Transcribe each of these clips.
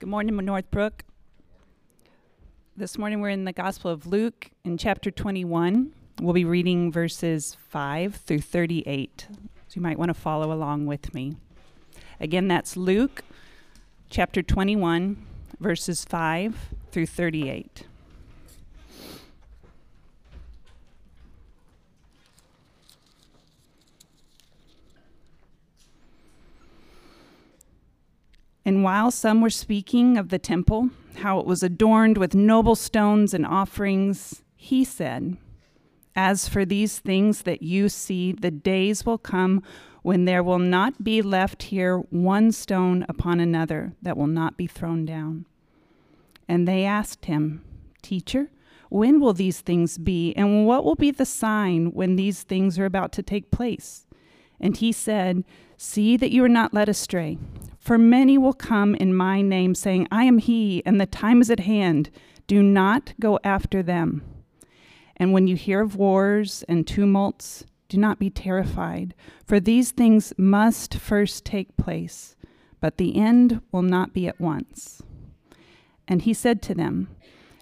Good morning, Northbrook. This morning we're in the Gospel of Luke in chapter 21. We'll be reading verses 5 through 38. So you might want to follow along with me. Again, that's Luke chapter 21, verses 5 through 38. And while some were speaking of the temple, how it was adorned with noble stones and offerings, he said, As for these things that you see, the days will come when there will not be left here one stone upon another that will not be thrown down. And they asked him, Teacher, when will these things be, and what will be the sign when these things are about to take place? And he said, See that you are not led astray. For many will come in my name, saying, I am he, and the time is at hand. Do not go after them. And when you hear of wars and tumults, do not be terrified, for these things must first take place, but the end will not be at once. And he said to them,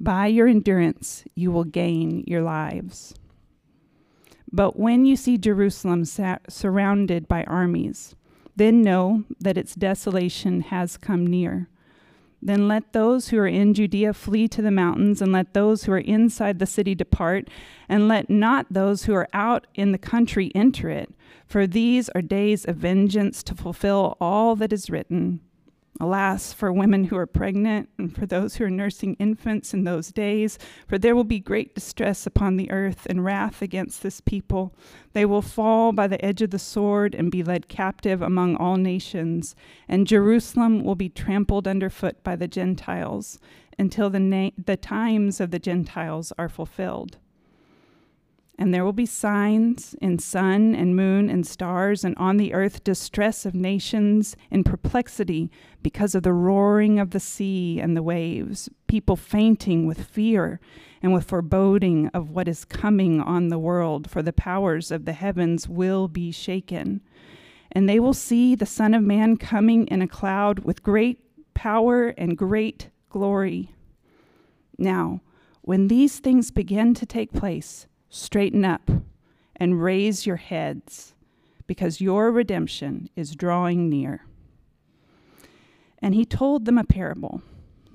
By your endurance, you will gain your lives. But when you see Jerusalem sa- surrounded by armies, then know that its desolation has come near. Then let those who are in Judea flee to the mountains, and let those who are inside the city depart, and let not those who are out in the country enter it. For these are days of vengeance to fulfill all that is written. Alas, for women who are pregnant and for those who are nursing infants in those days, for there will be great distress upon the earth and wrath against this people. They will fall by the edge of the sword and be led captive among all nations, and Jerusalem will be trampled underfoot by the Gentiles until the, na- the times of the Gentiles are fulfilled. And there will be signs in sun and moon and stars, and on the earth distress of nations in perplexity because of the roaring of the sea and the waves, people fainting with fear and with foreboding of what is coming on the world, for the powers of the heavens will be shaken. And they will see the Son of Man coming in a cloud with great power and great glory. Now, when these things begin to take place, Straighten up and raise your heads because your redemption is drawing near. And he told them a parable.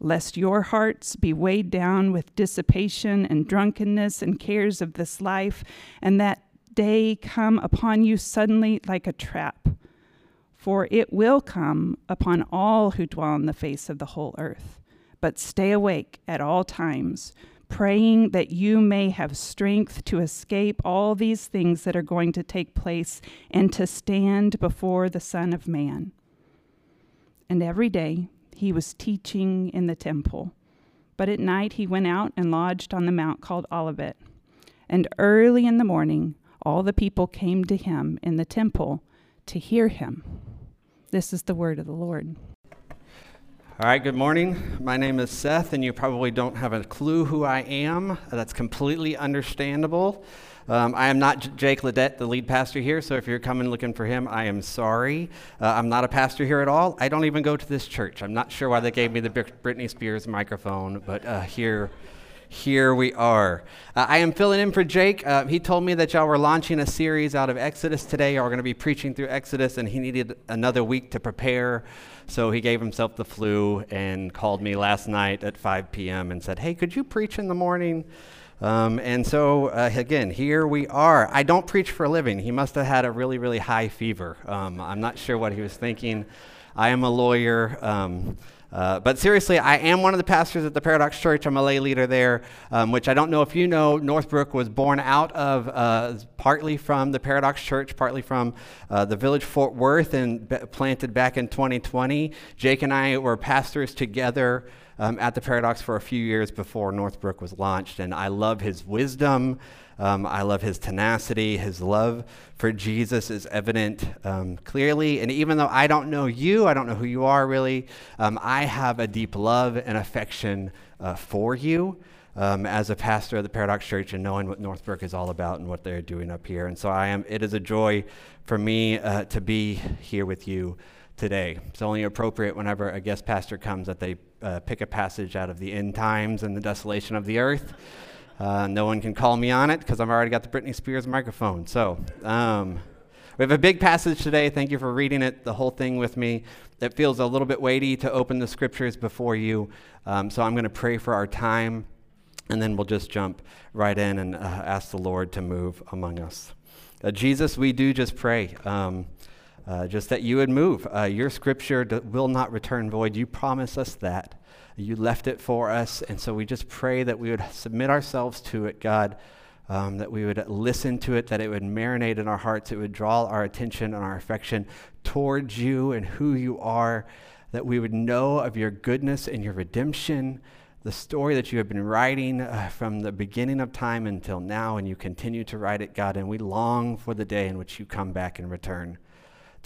lest your hearts be weighed down with dissipation and drunkenness and cares of this life, and that day come upon you suddenly like a trap. For it will come upon all who dwell on the face of the whole earth. But stay awake at all times, praying that you may have strength to escape all these things that are going to take place and to stand before the Son of Man. And every day, he was teaching in the temple. But at night he went out and lodged on the mount called Olivet. And early in the morning all the people came to him in the temple to hear him. This is the word of the Lord. All right, good morning. My name is Seth, and you probably don't have a clue who I am. That's completely understandable. Um, I am not J- Jake Ledette, the lead pastor here, so if you're coming looking for him, I am sorry. Uh, I'm not a pastor here at all. I don't even go to this church. I'm not sure why they gave me the Britney Spears microphone, but uh, here here we are. Uh, I am filling in for Jake. Uh, he told me that y'all were launching a series out of Exodus today. Y'all are going to be preaching through Exodus, and he needed another week to prepare. So he gave himself the flu and called me last night at 5 p.m. and said, Hey, could you preach in the morning? Um, and so, uh, again, here we are. I don't preach for a living. He must have had a really, really high fever. Um, I'm not sure what he was thinking. I am a lawyer. Um, uh, but seriously, I am one of the pastors at the Paradox Church. I'm a lay leader there, um, which I don't know if you know. Northbrook was born out of uh, partly from the Paradox Church, partly from uh, the village Fort Worth, and b- planted back in 2020. Jake and I were pastors together um, at the Paradox for a few years before Northbrook was launched, and I love his wisdom. Um, I love his tenacity. His love for Jesus is evident um, clearly. And even though I don't know you, I don't know who you are really, um, I have a deep love and affection uh, for you. Um, as a pastor of the Paradox Church and knowing what Northbrook is all about and what they're doing up here. And so I am, it is a joy for me uh, to be here with you today. It's only appropriate whenever a guest pastor comes that they uh, pick a passage out of the end times and the desolation of the earth. Uh, no one can call me on it because I've already got the Britney Spears microphone. So, um, we have a big passage today. Thank you for reading it, the whole thing with me. It feels a little bit weighty to open the scriptures before you. Um, so, I'm going to pray for our time, and then we'll just jump right in and uh, ask the Lord to move among us. Uh, Jesus, we do just pray. Um, uh, just that you would move. Uh, your scripture d- will not return void. You promise us that. You left it for us. And so we just pray that we would submit ourselves to it, God, um, that we would listen to it, that it would marinate in our hearts, it would draw our attention and our affection towards you and who you are, that we would know of your goodness and your redemption, the story that you have been writing uh, from the beginning of time until now, and you continue to write it, God, and we long for the day in which you come back and return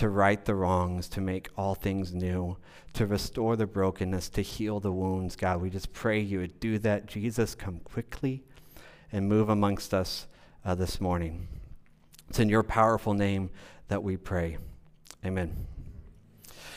to right the wrongs, to make all things new, to restore the brokenness, to heal the wounds. God, we just pray you would do that. Jesus, come quickly and move amongst us uh, this morning. It's in your powerful name that we pray. Amen.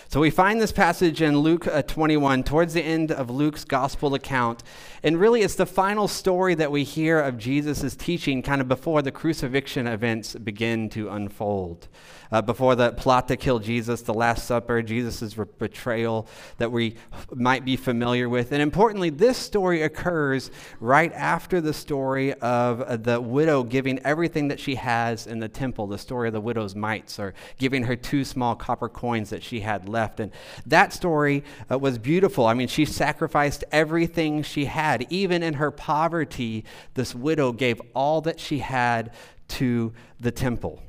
So we find this passage in Luke uh, 21, towards the end of Luke's gospel account. And really, it's the final story that we hear of Jesus' teaching kind of before the crucifixion events begin to unfold uh, before the plot to kill Jesus, the Last Supper, Jesus' betrayal that we might be familiar with. And importantly, this story occurs right after the story of the widow giving everything that she has in the temple, the story of the widow's mites, or giving her two small copper coins that she had left. And that story uh, was beautiful. I mean, she sacrificed everything she had. Even in her poverty, this widow gave all that she had to the temple.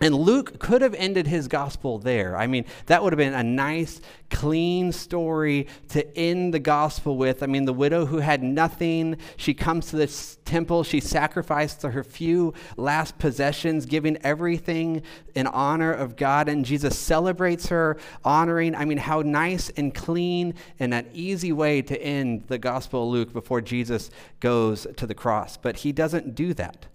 And Luke could have ended his gospel there. I mean, that would have been a nice, clean story to end the gospel with. I mean, the widow who had nothing, she comes to this temple, she sacrificed her few last possessions, giving everything in honor of God, and Jesus celebrates her, honoring. I mean, how nice and clean and an easy way to end the gospel of Luke before Jesus goes to the cross. But he doesn't do that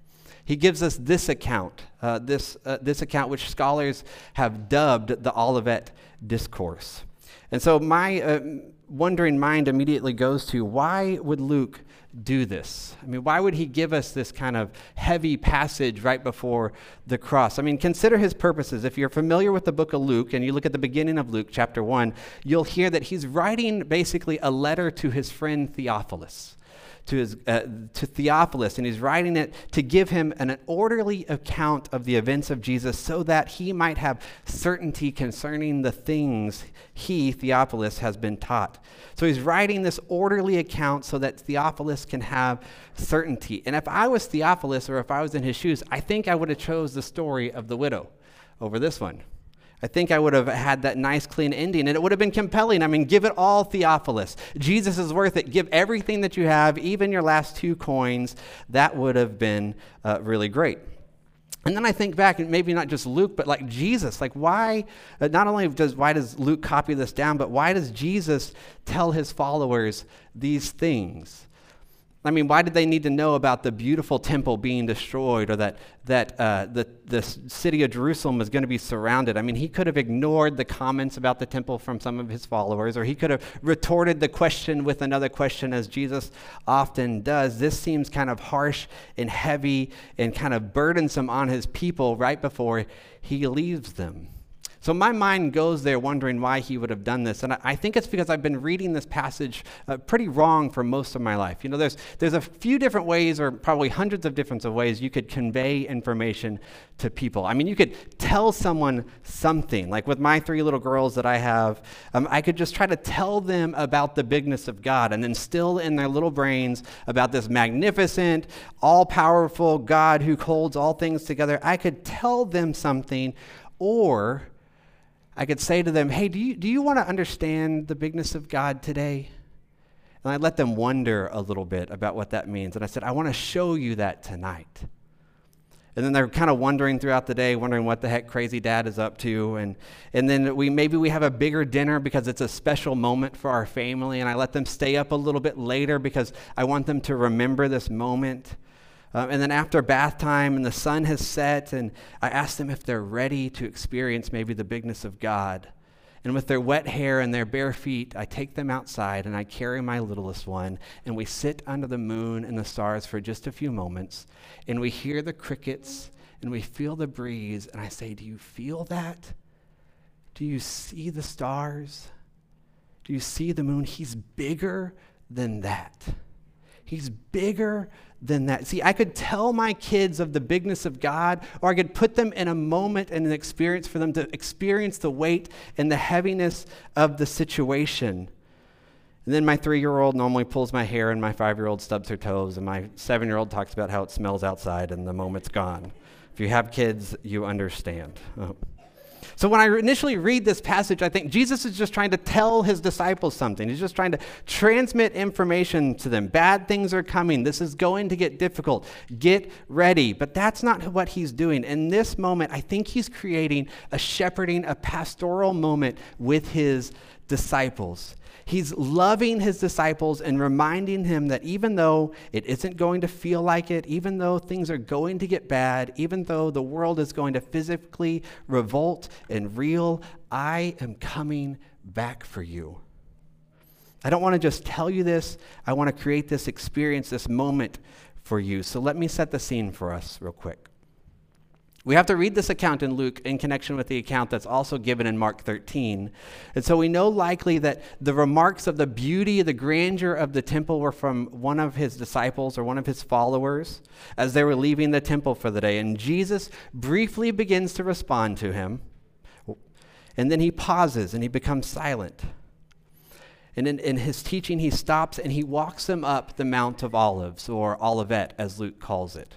he gives us this account, uh, this, uh, this account which scholars have dubbed the Olivet Discourse. And so my uh, wondering mind immediately goes to why would Luke do this? I mean, why would he give us this kind of heavy passage right before the cross? I mean, consider his purposes. If you're familiar with the book of Luke and you look at the beginning of Luke, chapter 1, you'll hear that he's writing basically a letter to his friend Theophilus to, his, uh, to Theophilus, and he's writing it to give him an orderly account of the events of Jesus so that he might have certainty concerning the things he, Theophilus, has been taught. So he's writing this orderly account so that Theophilus can have certainty. And if I was Theophilus or if I was in his shoes, I think I would have chose the story of the widow over this one. I think I would have had that nice, clean ending, and it would have been compelling. I mean, give it all, Theophilus. Jesus is worth it. Give everything that you have, even your last two coins. That would have been uh, really great. And then I think back, and maybe not just Luke, but like Jesus. Like, why? Uh, not only does why does Luke copy this down, but why does Jesus tell his followers these things? I mean, why did they need to know about the beautiful temple being destroyed or that, that uh, the, the city of Jerusalem was going to be surrounded? I mean, he could have ignored the comments about the temple from some of his followers, or he could have retorted the question with another question, as Jesus often does. This seems kind of harsh and heavy and kind of burdensome on his people right before he leaves them. So my mind goes there wondering why he would have done this. And I, I think it's because I've been reading this passage uh, pretty wrong for most of my life. You know, there's, there's a few different ways, or probably hundreds of different ways, you could convey information to people. I mean, you could tell someone something. Like with my three little girls that I have, um, I could just try to tell them about the bigness of God and instill in their little brains about this magnificent, all powerful God who holds all things together. I could tell them something, or I could say to them, Hey, do you, do you want to understand the bigness of God today? And I let them wonder a little bit about what that means. And I said, I want to show you that tonight. And then they're kind of wondering throughout the day, wondering what the heck crazy dad is up to. And, and then we maybe we have a bigger dinner because it's a special moment for our family. And I let them stay up a little bit later because I want them to remember this moment. Um, and then after bath time and the sun has set, and I ask them if they're ready to experience maybe the bigness of God. And with their wet hair and their bare feet, I take them outside and I carry my littlest one, and we sit under the moon and the stars for just a few moments, and we hear the crickets and we feel the breeze, and I say, Do you feel that? Do you see the stars? Do you see the moon? He's bigger than that. He's bigger than that. See, I could tell my kids of the bigness of God, or I could put them in a moment and an experience for them to experience the weight and the heaviness of the situation. And then my three year old normally pulls my hair, and my five year old stubs her toes, and my seven year old talks about how it smells outside, and the moment's gone. If you have kids, you understand. Oh. So when I initially read this passage, I think Jesus is just trying to tell his disciples something. He's just trying to transmit information to them. Bad things are coming. This is going to get difficult. Get ready. But that's not what he's doing. In this moment, I think he's creating a shepherding, a pastoral moment with his disciples. He's loving his disciples and reminding him that even though it isn't going to feel like it, even though things are going to get bad, even though the world is going to physically revolt and reel, I am coming back for you. I don't want to just tell you this, I want to create this experience, this moment for you. So let me set the scene for us real quick. We have to read this account in Luke in connection with the account that's also given in Mark 13. And so we know likely that the remarks of the beauty, the grandeur of the temple were from one of his disciples or one of his followers as they were leaving the temple for the day. And Jesus briefly begins to respond to him. And then he pauses and he becomes silent. And in, in, his teaching, he stops and he walks them up the Mount of Olives, or Olivet, as Luke calls it.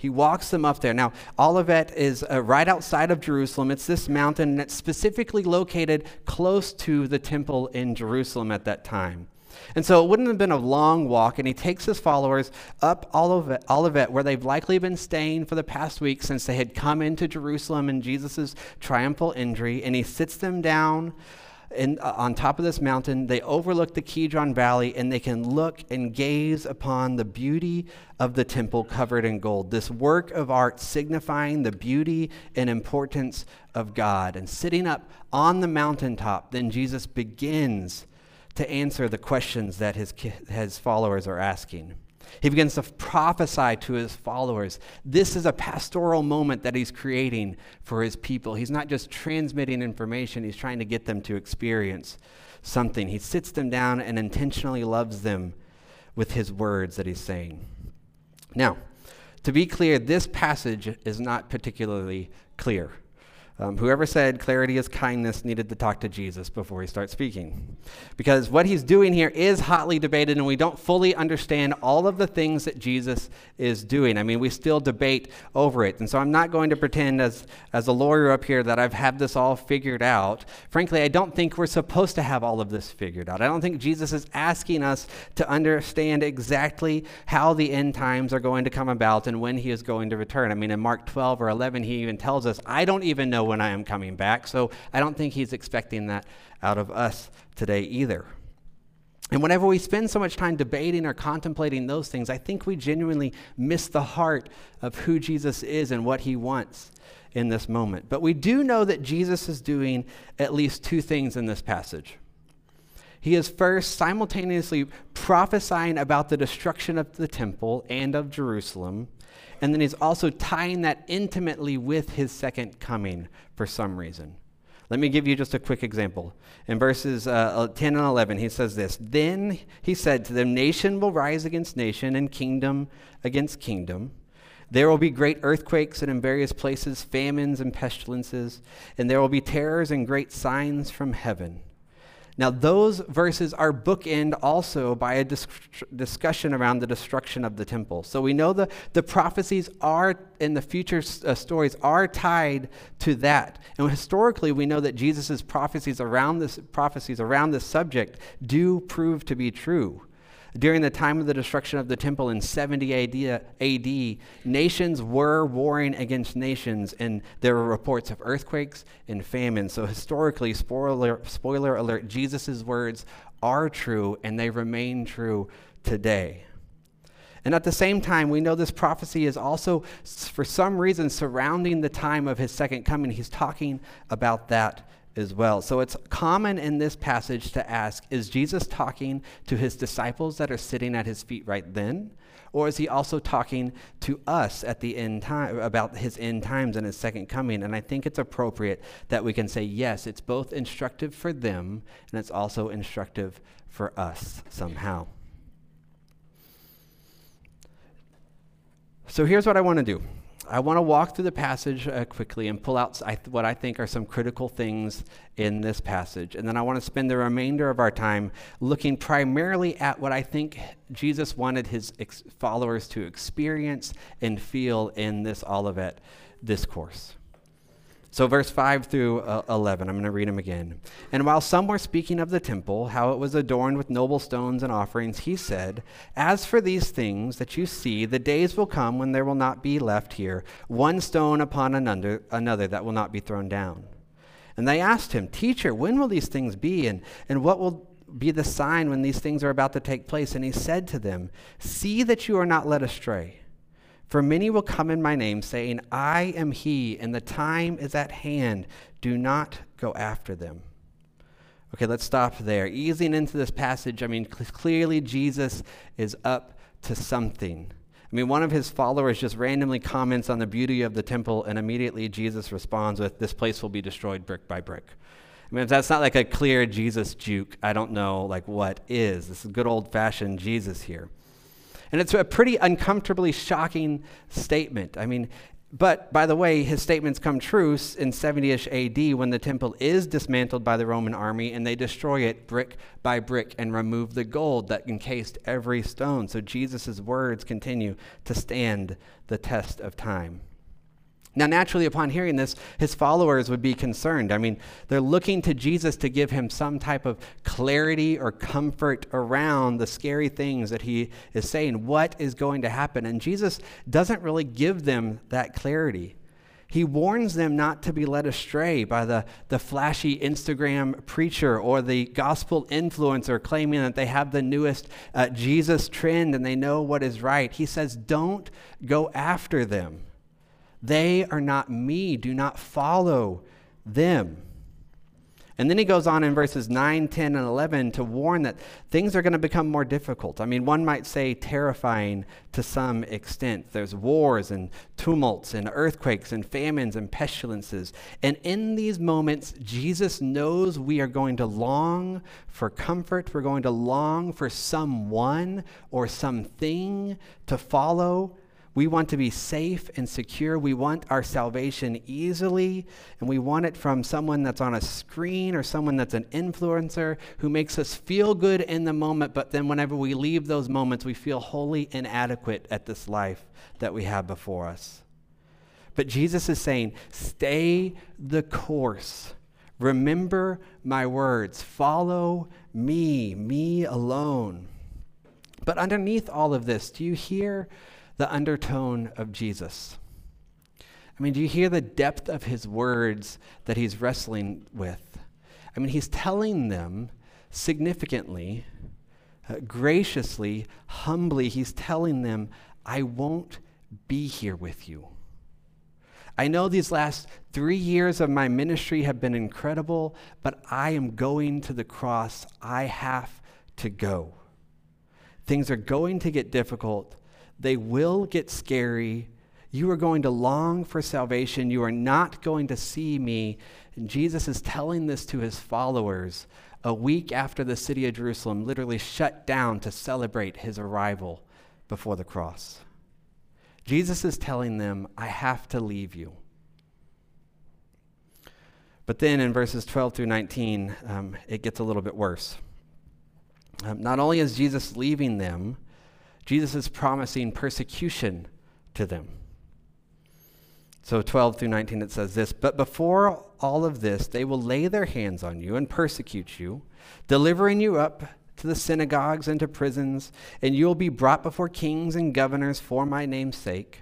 He walks them up there. Now, Olivet is uh, right outside of Jerusalem. It's this mountain, that's specifically located close to the temple in Jerusalem at that time. And so it wouldn't have been a long walk, and he takes his followers up Olivet, Olivet, where they've likely been staying for the past week since they had come into Jerusalem in Jesus' triumphal entry, and he sits them down in, uh, on top of this mountain. They overlook the Kidron Valley and they can look and gaze upon the beauty of the temple covered in gold. This work of art signifying the beauty and importance of God. And sitting up on the mountaintop, then Jesus begins to answer the questions that his, his followers are asking. He begins to prophesy to his followers. This is a pastoral moment that he's creating for his people. He's not just transmitting information, he's trying to get them to experience something. He sits them down and intentionally loves them with his words that he's saying. Now, to be clear, this passage is not particularly clear. Um, whoever said clarity is kindness needed to talk to Jesus before he starts speaking. Because what he's doing here is hotly debated, and we don't fully understand all of the things that Jesus is doing. I mean, we still debate over it. And so I'm not going to pretend as, as a lawyer up here that I've had this all figured out. Frankly, I don't think we're supposed to have all of this figured out. I don't think Jesus is asking us to understand exactly how the end times are going to come about and when he is going to return. I mean, in Mark 12 or 11, he even tells us, I don't even know when I am coming back. So I don't think he's expecting that out of us today either. And whenever we spend so much time debating or contemplating those things, I think we genuinely miss the heart of who Jesus is and what he wants in this moment. But we do know that Jesus is doing at least two things in this passage. He is first simultaneously prophesying about the destruction of the temple and of Jerusalem, and then he's also tying that intimately with his second coming for some reason. Let me give you just a quick example. In verses uh, 10 and 11, he says this Then he said to them, Nation will rise against nation, and kingdom against kingdom. There will be great earthquakes, and in various places, famines and pestilences, and there will be terrors and great signs from heaven. Now, those verses are bookend also by a dis- discussion around the destruction of the temple. So we know the, the prophecies are, in the future uh, stories, are tied to that. And historically, we know that Jesus' prophecies around this, prophecies around this subject do prove to be true. During the time of the destruction of the temple in 70 AD, AD, nations were warring against nations, and there were reports of earthquakes and famine. So, historically, spoiler, spoiler alert, Jesus' words are true, and they remain true today. And at the same time, we know this prophecy is also, for some reason, surrounding the time of his second coming. He's talking about that as well. So it's common in this passage to ask is Jesus talking to his disciples that are sitting at his feet right then? Or is he also talking to us at the end time about his end times and his second coming? And I think it's appropriate that we can say, yes, it's both instructive for them and it's also instructive for us somehow. So here's what I want to do. I want to walk through the passage uh, quickly and pull out what I think are some critical things in this passage. And then I want to spend the remainder of our time looking primarily at what I think Jesus wanted his ex- followers to experience and feel in this Olivet discourse. So, verse 5 through uh, 11, I'm going to read them again. And while some were speaking of the temple, how it was adorned with noble stones and offerings, he said, As for these things that you see, the days will come when there will not be left here one stone upon another, another that will not be thrown down. And they asked him, Teacher, when will these things be? And, and what will be the sign when these things are about to take place? And he said to them, See that you are not led astray. For many will come in my name, saying, I am he, and the time is at hand. Do not go after them. Okay, let's stop there. Easing into this passage, I mean, cl- clearly Jesus is up to something. I mean, one of his followers just randomly comments on the beauty of the temple, and immediately Jesus responds with, This place will be destroyed brick by brick. I mean, if that's not like a clear Jesus juke, I don't know like what is. This is good old fashioned Jesus here. And it's a pretty uncomfortably shocking statement. I mean, but by the way, his statements come true in 70 ish AD when the temple is dismantled by the Roman army and they destroy it brick by brick and remove the gold that encased every stone. So Jesus' words continue to stand the test of time. Now, naturally, upon hearing this, his followers would be concerned. I mean, they're looking to Jesus to give him some type of clarity or comfort around the scary things that he is saying. What is going to happen? And Jesus doesn't really give them that clarity. He warns them not to be led astray by the, the flashy Instagram preacher or the gospel influencer claiming that they have the newest uh, Jesus trend and they know what is right. He says, don't go after them. They are not me. Do not follow them. And then he goes on in verses 9, 10, and 11 to warn that things are going to become more difficult. I mean, one might say terrifying to some extent. There's wars and tumults and earthquakes and famines and pestilences. And in these moments, Jesus knows we are going to long for comfort. We're going to long for someone or something to follow We want to be safe and secure. We want our salvation easily, and we want it from someone that's on a screen or someone that's an influencer who makes us feel good in the moment, but then whenever we leave those moments, we feel wholly inadequate at this life that we have before us. But Jesus is saying, stay the course. Remember my words. Follow me, me alone. But underneath all of this, do you hear the undertone of Jesus? I mean, do you hear the depth of his words that he's wrestling with? I mean, he's telling them significantly, uh, graciously, humbly, he's telling them, I won't be here with you. I know these last three years of my ministry have been incredible, but I am going to the cross. I have to go. Things are going to get difficult, they will get scary. You are going to long for salvation. You are not going to see me. And Jesus is telling this to his followers a week after the city of Jerusalem literally shut down to celebrate his arrival before the cross. Jesus is telling them, I have to leave you. But then in verses 12 through 19, um, it gets a little bit worse. Um, not only is Jesus leaving them, Jesus is promising persecution to them. So 12 through 19, it says this But before all of this, they will lay their hands on you and persecute you, delivering you up to the synagogues and to prisons, and you will be brought before kings and governors for my name's sake.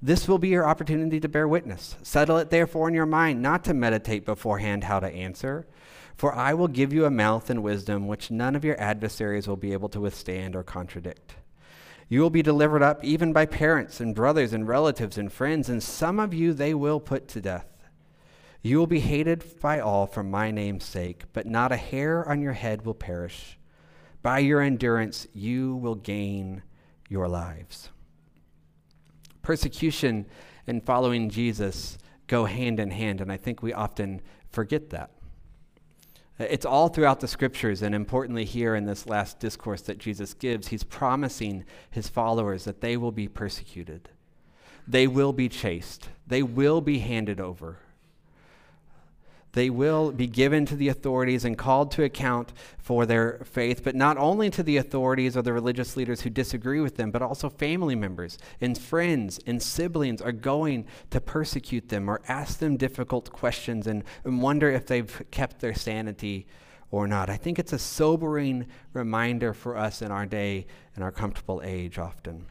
This will be your opportunity to bear witness. Settle it therefore in your mind, not to meditate beforehand how to answer. For I will give you a mouth and wisdom which none of your adversaries will be able to withstand or contradict. You will be delivered up even by parents and brothers and relatives and friends, and some of you they will put to death. You will be hated by all for my name's sake, but not a hair on your head will perish. By your endurance, you will gain your lives. Persecution and following Jesus go hand in hand, and I think we often forget that. It's all throughout the scriptures, and importantly, here in this last discourse that Jesus gives, he's promising his followers that they will be persecuted, they will be chased, they will be handed over they will be given to the authorities and called to account for their faith, but not only to the authorities or the religious leaders who disagree with them, but also family members and friends and siblings are going to persecute them or ask them difficult questions and, and wonder if they've kept their sanity or not. I think it's a sobering reminder for us in our day and our comfortable age often.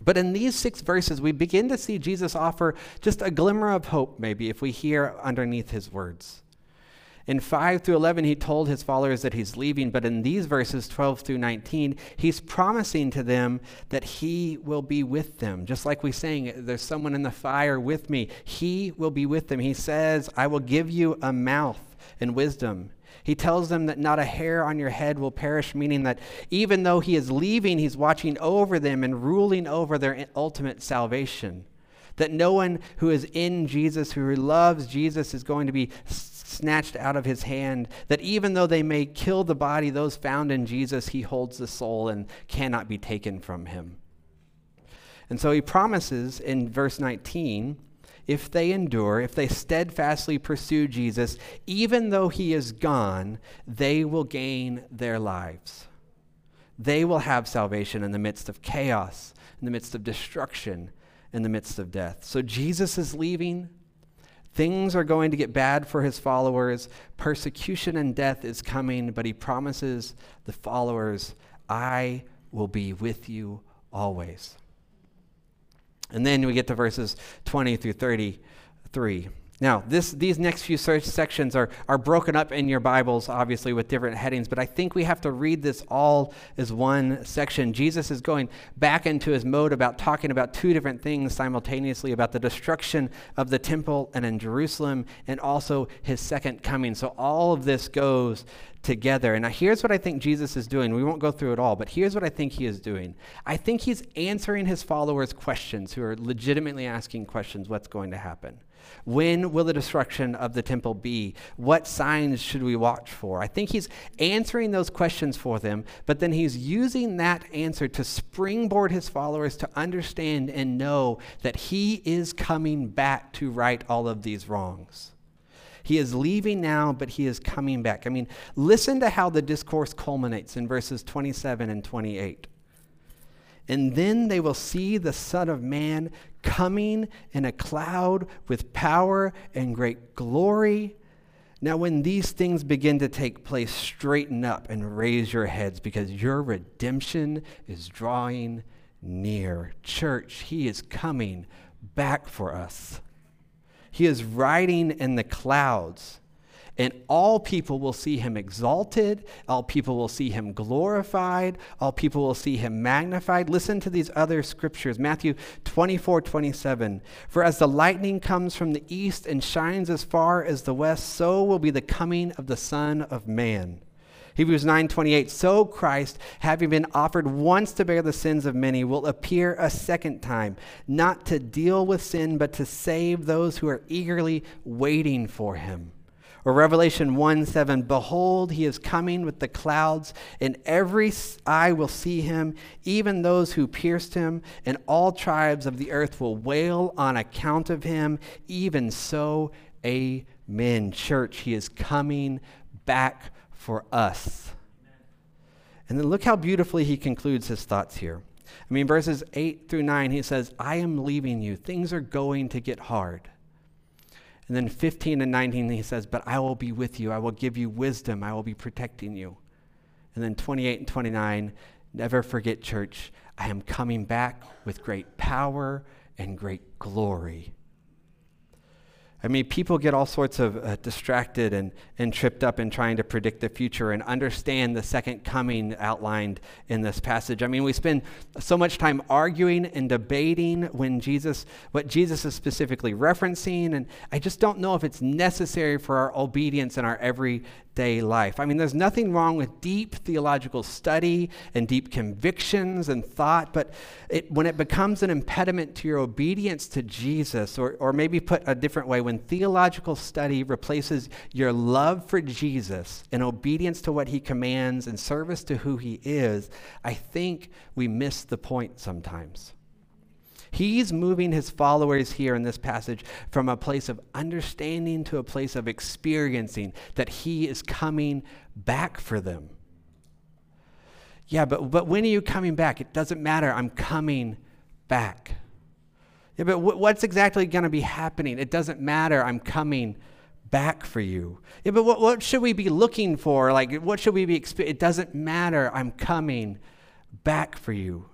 But in these six verses, we begin to see Jesus offer just a glimmer of hope, maybe, if we hear underneath his words. In 5 through 11, he told his followers that he's leaving, but in these verses, 12 through 19, he's promising to them that he will be with them. Just like we sang, there's someone in the fire with me. He will be with them. He says, I will give you a mouth and wisdom he tells them that not a hair on your head will perish, meaning that even though he is leaving, he's watching over them and ruling over their ultimate salvation. That no one who is in Jesus, who loves Jesus, is going to be snatched out of his hand. That even though they may kill the body, those found in Jesus, he holds the soul and cannot be taken from him. And so he promises in verse 19 if they endure, if they steadfastly pursue Jesus, even though he is gone, they will gain their lives. They will have salvation in the midst of chaos, in the midst of destruction, in the midst of death. So Jesus is leaving. Things are going to get bad for his followers. Persecution and death is coming, but he promises the followers, I will be with you always. And then we get to verses 20 through 33. Now, this, these next few sections are, are broken up in your Bibles, obviously, with different headings, but I think we have to read this all as one section. Jesus is going back into his mode about talking about two different things simultaneously about the destruction of the temple and in Jerusalem, and also his second coming. So all of this goes together. And now here's what I think Jesus is doing. We won't go through it all, but here's what I think he is doing. I think he's answering his followers' questions who are legitimately asking questions what's going to happen. When will the destruction of the temple be? What signs should we watch for? I think he's answering those questions for them, but then he's using that answer to springboard his followers to understand and know that he is coming back to right all of these wrongs. He is leaving now, but he is coming back. I mean, listen to how the discourse culminates in verses 27 and 28. And then they will see the Son of Man coming in a cloud with power and great glory. Now, when these things begin to take place, straighten up and raise your heads because your redemption is drawing near. Church, He is coming back for us. He is riding in the clouds and all people will see him exalted. All people will see him glorified. All people will see him magnified. Listen to these other scriptures Matthew 24, 27. For as the lightning comes from the east and shines as far as the west, so will be the coming of the Son of Man. Hebrews 9:28 So Christ having been offered once to bear the sins of many will appear a second time not to deal with sin but to save those who are eagerly waiting for him. Or Revelation 1 7, Behold, he is coming with the clouds, and every eye will see him, even those who pierced him, and all tribes of the earth will wail on account of him. Even so, amen. Church, he is coming back for us. And then look how beautifully he concludes his thoughts here. I mean, verses 8 through 9, he says, I am leaving you. Things are going to get hard. And then 15 and 19, he says, But I will be with you. I will give you wisdom. I will be protecting you. And then 28 and 29, never forget, church, I am coming back with great power and great glory. I mean, people get all sorts of uh, distracted and, and tripped up in trying to predict the future and understand the second coming outlined in this passage. I mean, we spend so much time arguing and debating when Jesus, what Jesus is specifically referencing, and I just don't know if it's necessary for our obedience in our every day life. I mean, there's nothing wrong with deep theological study and deep convictions and thought, but it, when it becomes an impediment to your obedience to Jesus, or, or maybe put a different way, when theological study replaces your love for Jesus and obedience to what he commands and service to who he is, I think we miss the point sometimes. He's moving his followers here in this passage from a place of understanding to a place of experiencing that he is coming back for them. Yeah, but, but when are you coming back? It doesn't matter. I'm coming back. Yeah, but w- what's exactly going to be happening? It doesn't matter. I'm coming back for you. Yeah, but what, what should we be looking for? Like, what should we be? Exp- it doesn't matter. I'm coming back for you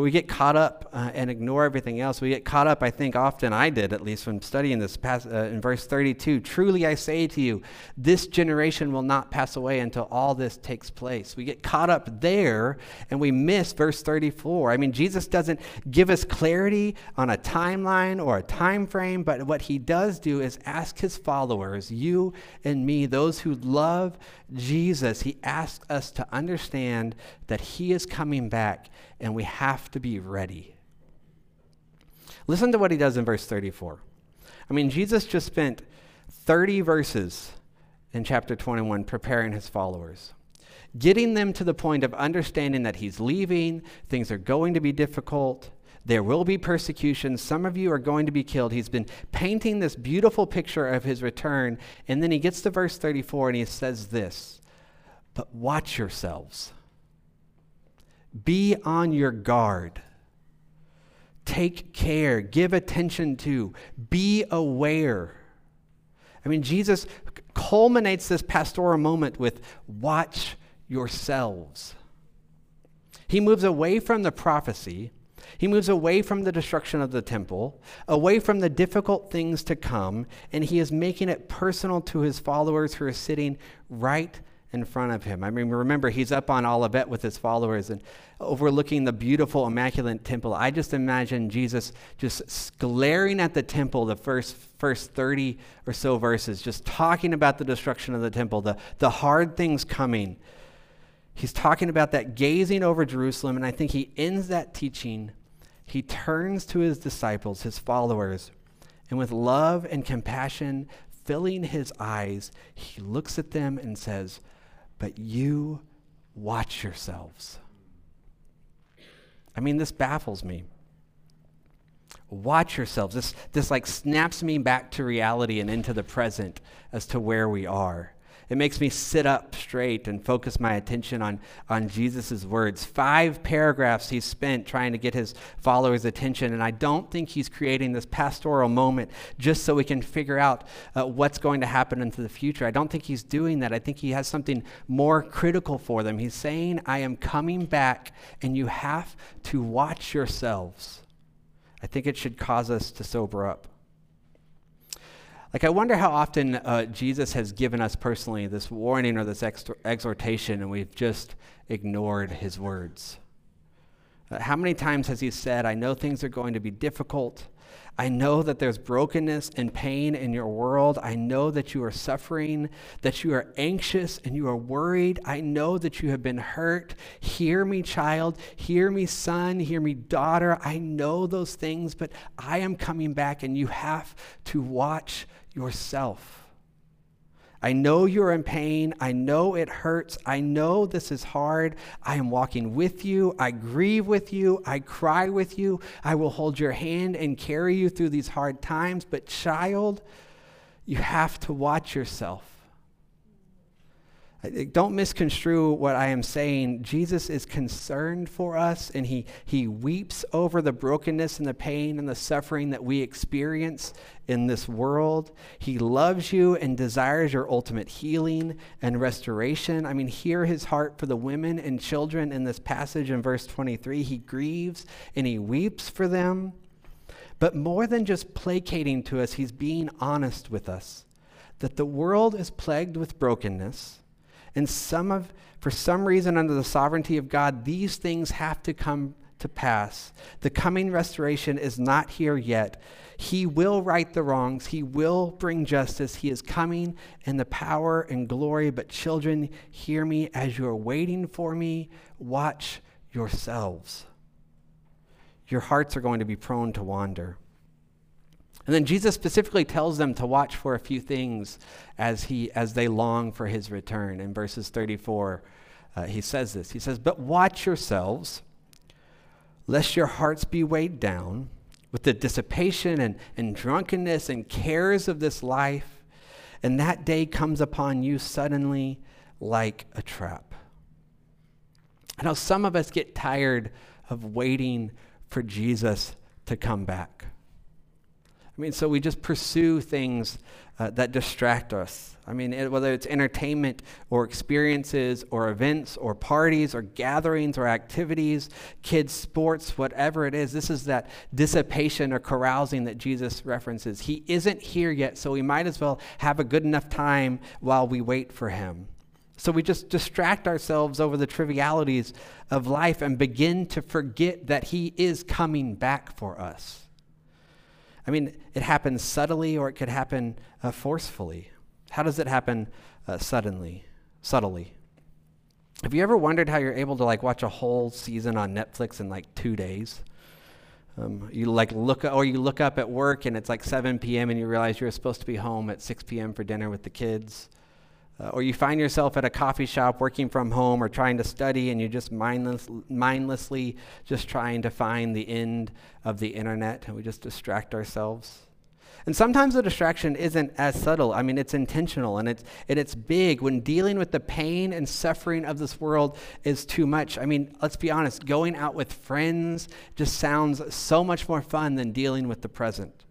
we get caught up uh, and ignore everything else. We get caught up, I think often I did at least when studying this past, uh, in verse 32. Truly I say to you, this generation will not pass away until all this takes place. We get caught up there and we miss verse 34. I mean, Jesus doesn't give us clarity on a timeline or a time frame, but what he does do is ask his followers, you and me, those who love Jesus, he asks us to understand that he is coming back and we have to be ready. Listen to what he does in verse 34. I mean, Jesus just spent 30 verses in chapter 21 preparing his followers, getting them to the point of understanding that he's leaving, things are going to be difficult. There will be persecution. Some of you are going to be killed. He's been painting this beautiful picture of his return. And then he gets to verse 34 and he says this But watch yourselves be on your guard. Take care. Give attention to. Be aware. I mean, Jesus culminates this pastoral moment with watch yourselves. He moves away from the prophecy. He moves away from the destruction of the temple, away from the difficult things to come, and he is making it personal to his followers who are sitting right in front of him. I mean, remember, he's up on Olivet with his followers and overlooking the beautiful, immaculate temple. I just imagine Jesus just glaring at the temple the first, first 30 or so verses, just talking about the destruction of the temple, the, the hard things coming. He's talking about that gazing over Jerusalem, and I think he ends that teaching. He turns to his disciples, his followers, And with love and compassion filling his eyes, he looks at them and says, But you watch yourselves. I mean, this baffles me. Watch yourselves. This, this like snaps me back to reality and into the present as to where we are. It makes me sit up straight and focus my attention on, on Jesus' words. Five paragraphs he spent trying to get his followers' attention, and I don't think he's creating this pastoral moment just so we can figure out uh, what's going to happen into the future. I don't think he's doing that. I think he has something more critical for them. He's saying, I am coming back, and you have to watch yourselves. I think it should cause us to sober up. Like, I wonder how often uh, Jesus has given us personally this warning or this ex- exhortation, and we've just ignored his words. Uh, how many times has he said, I know things are going to be difficult. I know that there's brokenness and pain in your world. I know that you are suffering, that you are anxious and you are worried. I know that you have been hurt. Hear me, child. Hear me, son. Hear me, daughter. I know those things, but I am coming back and you have to watch yourself. I know you're in pain. I know it hurts. I know this is hard. I am walking with you. I grieve with you. I cry with you. I will hold your hand and carry you through these hard times. But, child, you have to watch yourself. Don't misconstrue what I am saying. Jesus is concerned for us and he, he weeps over the brokenness and the pain and the suffering that we experience in this world. He loves you and desires your ultimate healing and restoration. I mean, hear his heart for the women and children in this passage in verse 23. He grieves and he weeps for them. But more than just placating to us, he's being honest with us that the world is plagued with brokenness and some of, for some reason, under the sovereignty of God, these things have to come to pass. The coming restoration is not here yet. He will right the wrongs. He will bring justice. He is coming in the power and glory. But, children, hear me as you are waiting for me. Watch yourselves. Your hearts are going to be prone to wander. And then Jesus specifically tells them to watch for a few things as, he, as they long for his return. In verses 34, uh, he says this He says, But watch yourselves, lest your hearts be weighed down with the dissipation and, and drunkenness and cares of this life, and that day comes upon you suddenly like a trap. I know some of us get tired of waiting for Jesus to come back. I mean, so we just pursue things uh, that distract us. I mean, it, whether it's entertainment or experiences or events or parties or gatherings or activities, kids' sports, whatever it is, this is that dissipation or carousing that Jesus references. He isn't here yet, so we might as well have a good enough time while we wait for him. So we just distract ourselves over the trivialities of life and begin to forget that he is coming back for us. I mean, it happens subtly or it could happen uh, forcefully. How does it happen uh, suddenly, subtly? Have you ever wondered how you're able to like watch a whole season on Netflix in like two days? Um, you like look, or you look up at work and it's like 7 p.m. and you realize you're supposed to be home at 6 p.m. for dinner with the kids. Uh, or you find yourself at a coffee shop working from home or trying to study and you're just mindless, mindlessly just trying to find the end of the internet and we just distract ourselves. And sometimes the distraction isn't as subtle. I mean, it's intentional and it's, and it's big. When dealing with the pain and suffering of this world is too much. I mean, let's be honest, going out with friends just sounds so much more fun than dealing with the present.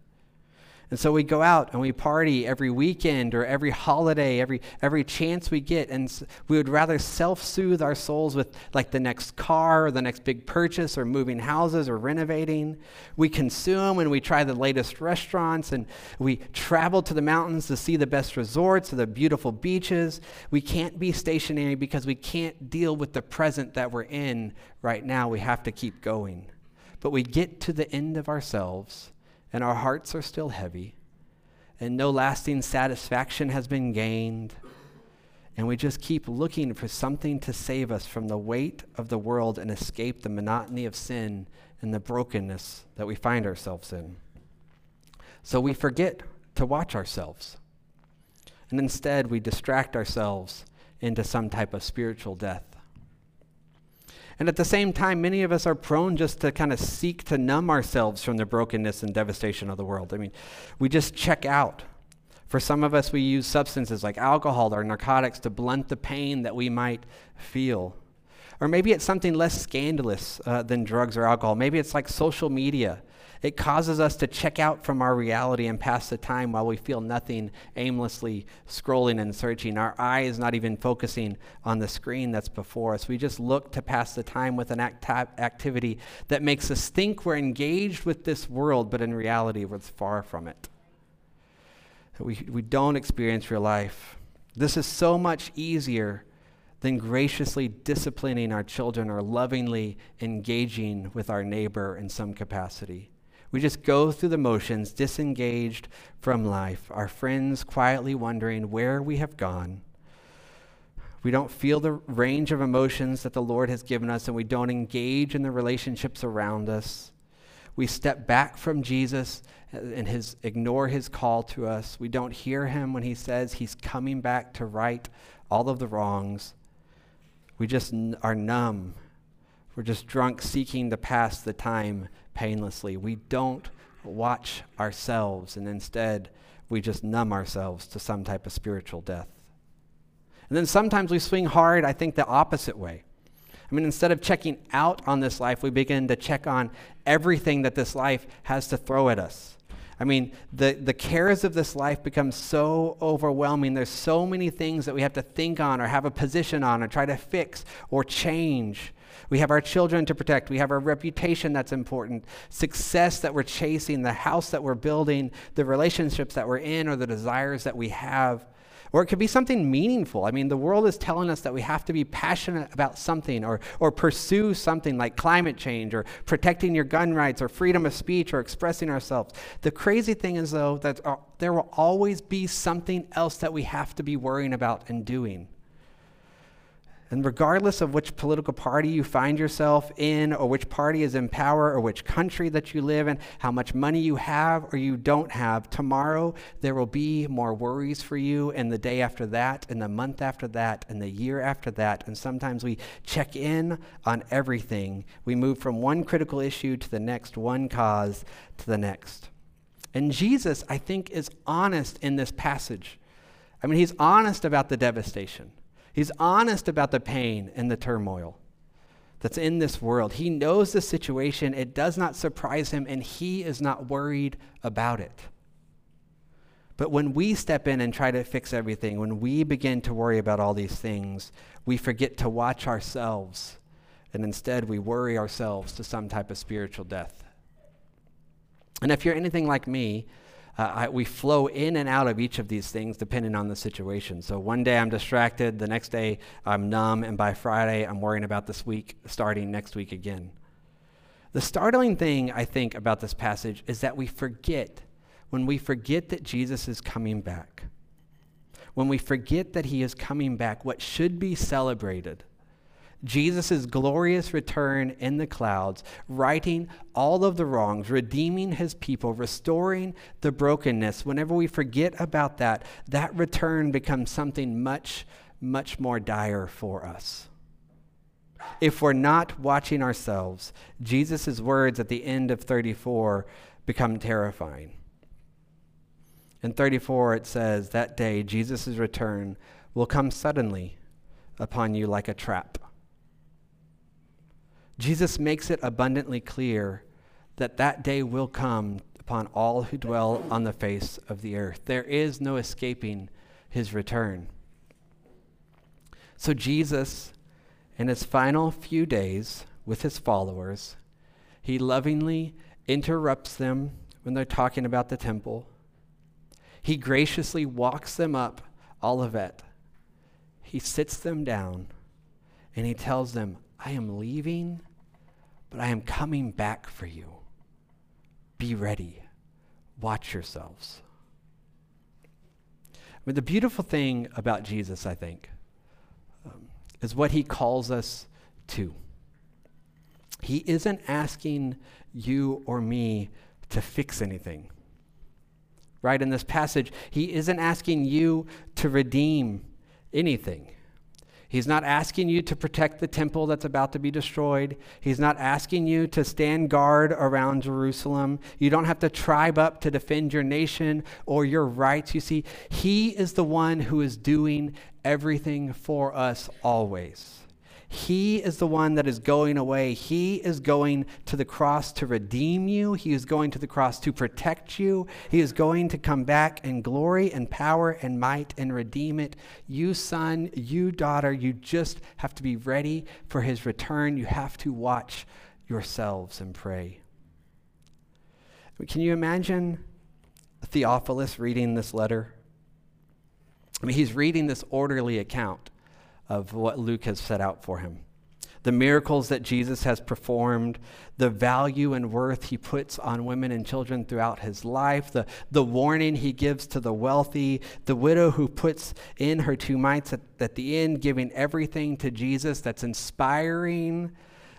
And so we go out and we party every weekend or every holiday, every, every chance we get. And we would rather self soothe our souls with like the next car or the next big purchase or moving houses or renovating. We consume and we try the latest restaurants and we travel to the mountains to see the best resorts or the beautiful beaches. We can't be stationary because we can't deal with the present that we're in right now. We have to keep going. But we get to the end of ourselves and our hearts are still heavy, and no lasting satisfaction has been gained, and we just keep looking for something to save us from the weight of the world and escape the monotony of sin and the brokenness that we find ourselves in. So we forget to watch ourselves. And instead, we distract ourselves into some type of spiritual death. And at the same time, many of us are prone just to kind of seek to numb ourselves from the brokenness and devastation of the world. I mean, we just check out. For some of us, we use substances like alcohol or narcotics to blunt the pain that we might feel. Or maybe it's something less scandalous uh, than drugs or alcohol. Maybe it's like social media it causes us to check out from our reality and pass the time while we feel nothing, aimlessly scrolling and searching. Our eye is not even focusing on the screen that's before us. We just look to pass the time with an act- activity that makes us think we're engaged with this world, but in reality, we're far from it. We, we don't experience real life. This is so much easier than graciously disciplining our children or lovingly engaging with our neighbor in some capacity. We just go through the motions, disengaged from life, our friends quietly wondering where we have gone. We don't feel the range of emotions that the Lord has given us, and we don't engage in the relationships around us. We step back from Jesus and his, ignore his call to us. We don't hear him when he says he's coming back to right all of the wrongs. We just n- are numb. We're just drunk, seeking to pass the time painlessly. We don't watch ourselves, and instead, we just numb ourselves to some type of spiritual death. And then sometimes we swing hard, I think, the opposite way. I mean, instead of checking out on this life, we begin to check on everything that this life has to throw at us. I mean, the, the cares of this life become so overwhelming. There's so many things that we have to think on or have a position on or try to fix or change. We have our children to protect. We have our reputation that's important, success that we're chasing, the house that we're building, the relationships that we're in, or the desires that we have. Or it could be something meaningful. I mean, the world is telling us that we have to be passionate about something or, or pursue something like climate change or protecting your gun rights or freedom of speech or expressing ourselves. The crazy thing is, though, that uh, there will always be something else that we have to be worrying about and doing. And regardless of which political party you find yourself in, or which party is in power, or which country that you live in, how much money you have or you don't have, tomorrow there will be more worries for you, and the day after that, and the month after that, and the year after that. And sometimes we check in on everything. We move from one critical issue to the next, one cause to the next. And Jesus, I think, is honest in this passage. I mean, he's honest about the devastation. He's honest about the pain and the turmoil that's in this world. He knows the situation. It does not surprise him, and he is not worried about it. But when we step in and try to fix everything, when we begin to worry about all these things, we forget to watch ourselves, and instead we worry ourselves to some type of spiritual death. And if you're anything like me, uh, I, we flow in and out of each of these things depending on the situation. So one day I'm distracted, the next day I'm numb, and by Friday I'm worrying about this week starting next week again. The startling thing, I think, about this passage is that we forget, when we forget that Jesus is coming back, when we forget that he is coming back, what should be celebrated Jesus' glorious return in the clouds, righting all of the wrongs, redeeming his people, restoring the brokenness. Whenever we forget about that, that return becomes something much, much more dire for us. If we're not watching ourselves, Jesus' words at the end of 34 become terrifying. In 34, it says, That day, Jesus' return will come suddenly upon you like a trap. Jesus makes it abundantly clear that that day will come upon all who dwell on the face of the earth. There is no escaping his return. So, Jesus, in his final few days with his followers, he lovingly interrupts them when they're talking about the temple. He graciously walks them up Olivet. He sits them down and he tells them, I am leaving, but I am coming back for you. Be ready. Watch yourselves. I mean, the beautiful thing about Jesus, I think, um, is what he calls us to. He isn't asking you or me to fix anything. right, in this passage, he isn't asking you to redeem anything. He's not asking you to protect the temple that's about to be destroyed. He's not asking you to stand guard around Jerusalem. You don't have to tribe up to defend your nation or your rights. You see, He is the one who is doing everything for us always. He is the one that is going away. He is going to the cross to redeem you. He is going to the cross to protect you. He is going to come back in glory and power and might and redeem it. You, son, you, daughter, you just have to be ready for his return. You have to watch yourselves and pray. Can you imagine Theophilus reading this letter? I mean, he's reading this orderly account of what Luke has set out for him. The miracles that Jesus has performed, the value and worth he puts on women and children throughout his life, the, the warning he gives to the wealthy, the widow who puts in her two mites at, at the end, giving everything to Jesus that's inspiring.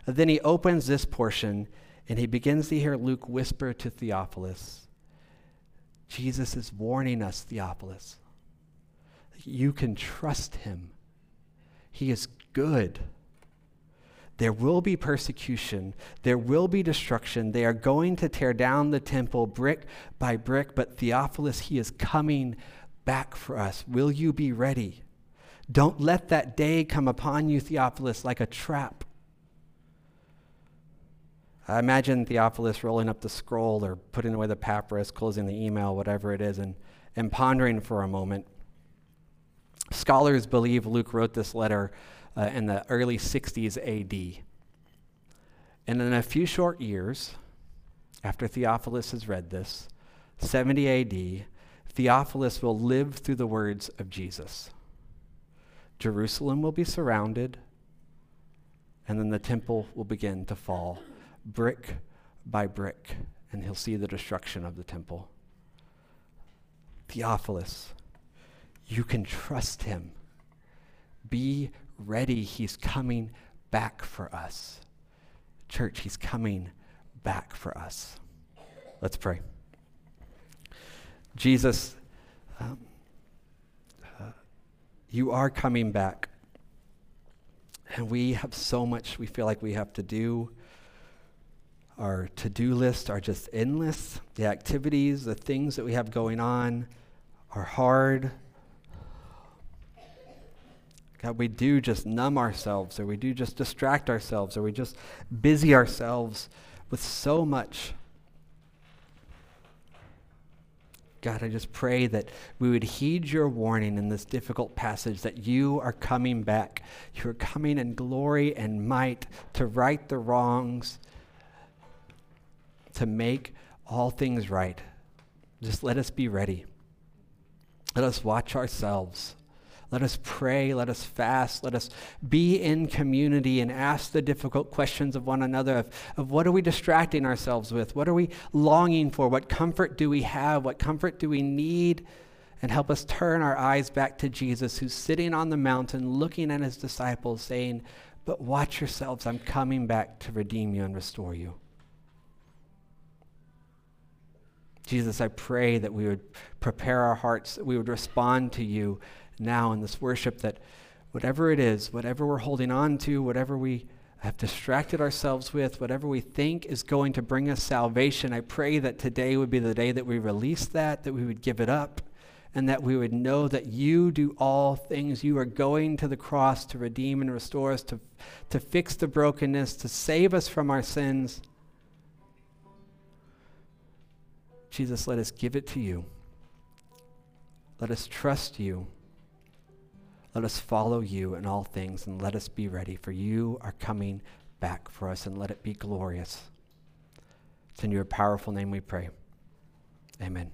Then he opens this portion and he begins to hear Luke whisper to Theophilus Jesus is warning us, Theophilus. You can trust him he is good. There will be persecution. There will be destruction. They are going to tear down the temple brick by brick, but Theophilus, he is coming back for us. Will you be ready? Don't let that day come upon you, Theophilus, like a trap. I imagine Theophilus rolling up the scroll or putting away the papyrus, closing the email, whatever it is, and, and pondering for a moment. Scholars believe Luke wrote this letter uh, in the early 60s AD. And in a few short years, after Theophilus has read this, 70 AD, Theophilus will live through the words of Jesus. Jerusalem will be surrounded, and then the temple will begin to fall brick by brick, and he'll see the destruction of the temple. Theophilus you can trust him. Be ready. He's coming back for us. Church, he's coming back for us. Let's pray. Jesus, um, uh, you are coming back. And we have so much we feel like we have to do. Our to do list are just endless. The activities, the things that we have going on are hard. God, we do just numb ourselves, or we do just distract ourselves, or we just busy ourselves with so much. God, I just pray that we would heed your warning in this difficult passage that you are coming back. You are coming in glory and might to right the wrongs, to make all things right. Just let us be ready. Let us watch ourselves. Let us pray. Let us fast. Let us be in community and ask the difficult questions of one another of, of what are we distracting ourselves with? What are we longing for? What comfort do we have? What comfort do we need? And help us turn our eyes back to Jesus, who's sitting on the mountain looking at his disciples, saying, But watch yourselves. I'm coming back to redeem you and restore you. Jesus, I pray that we would prepare our hearts, that we would respond to you now in this worship that whatever it is, whatever we're holding on to, whatever we have distracted ourselves with, whatever we think is going to bring us salvation, I pray that today would be the day that we release that, that we would give it up, and that we would know that you do all things. You are going to the cross to redeem and restore us, to, to fix the brokenness, to save us from our sins. Jesus, let us give it to you. Let us trust you. Let us follow you in all things and let us be ready, for you are coming back for us, and let it be glorious. It's in your powerful name we pray. Amen.